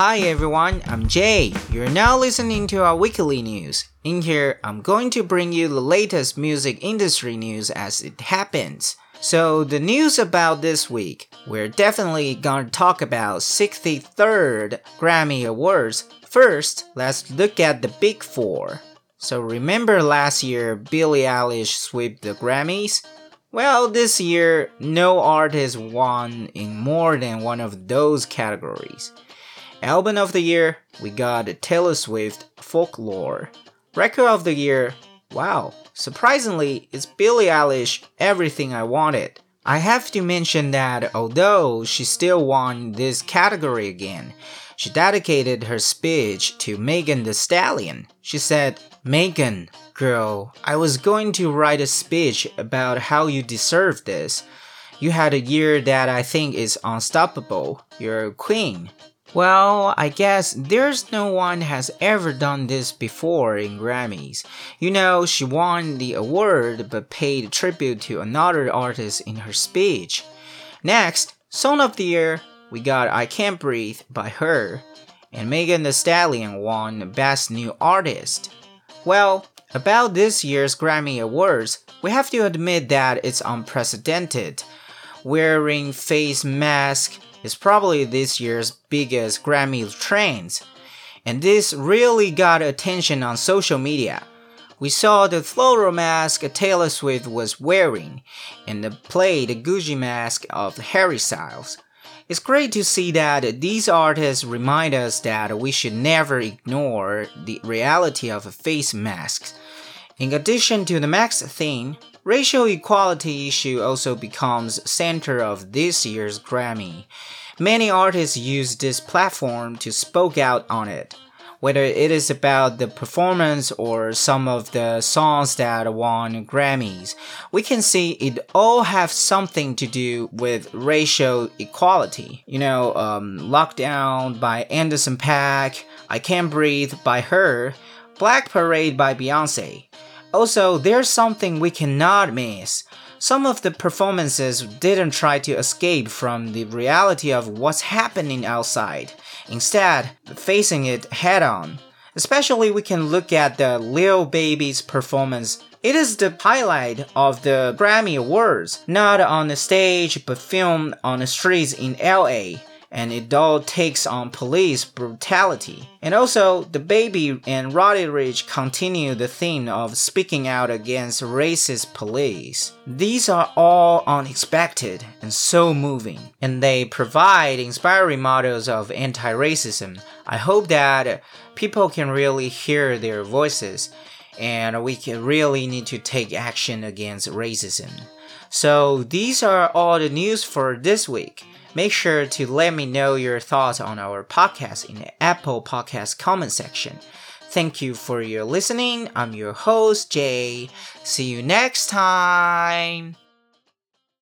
Hi everyone, I'm Jay. You're now listening to our weekly news. In here, I'm going to bring you the latest music industry news as it happens. So, the news about this week, we're definitely gonna talk about 63rd Grammy Awards. First, let's look at the big four. So, remember last year Billie Eilish swept the Grammys? Well, this year, no artist won in more than one of those categories. Album of the Year, we got Taylor Swift Folklore. Record of the Year, wow, surprisingly, it's Billie Eilish Everything I Wanted. I have to mention that although she still won this category again, she dedicated her speech to Megan Thee Stallion. She said, Megan, girl, I was going to write a speech about how you deserve this. You had a year that I think is unstoppable. You're a queen. Well, I guess there's no one has ever done this before in Grammys. You know, she won the award but paid tribute to another artist in her speech. Next, Song of the Year, we got I Can't Breathe by her, and Megan Thee Stallion won Best New Artist. Well, about this year's Grammy Awards, we have to admit that it's unprecedented. Wearing face mask is probably this year's biggest Grammy trends, and this really got attention on social media. We saw the floral mask Taylor Swift was wearing, and the played Gucci mask of Harry Styles. It's great to see that these artists remind us that we should never ignore the reality of face masks. In addition to the mask theme, racial equality issue also becomes center of this year's Grammy. Many artists use this platform to spoke out on it. Whether it is about the performance or some of the songs that won Grammys, we can see it all have something to do with racial equality. You know, um, Lockdown by Anderson .Paak, I Can't Breathe by her, Black Parade by Beyonce. Also, there's something we cannot miss. Some of the performances didn't try to escape from the reality of what's happening outside, instead, facing it head on. Especially, we can look at the Lil Baby's performance. It is the highlight of the Grammy Awards, not on the stage but filmed on the streets in LA and it all takes on police brutality. And also, the baby and Roddy Ricch continue the theme of speaking out against racist police. These are all unexpected and so moving, and they provide inspiring models of anti racism. I hope that people can really hear their voices and we can really need to take action against racism. So, these are all the news for this week. Make sure to let me know your thoughts on our podcast in the Apple Podcast comment section. Thank you for your listening. I'm your host, Jay. See you next time.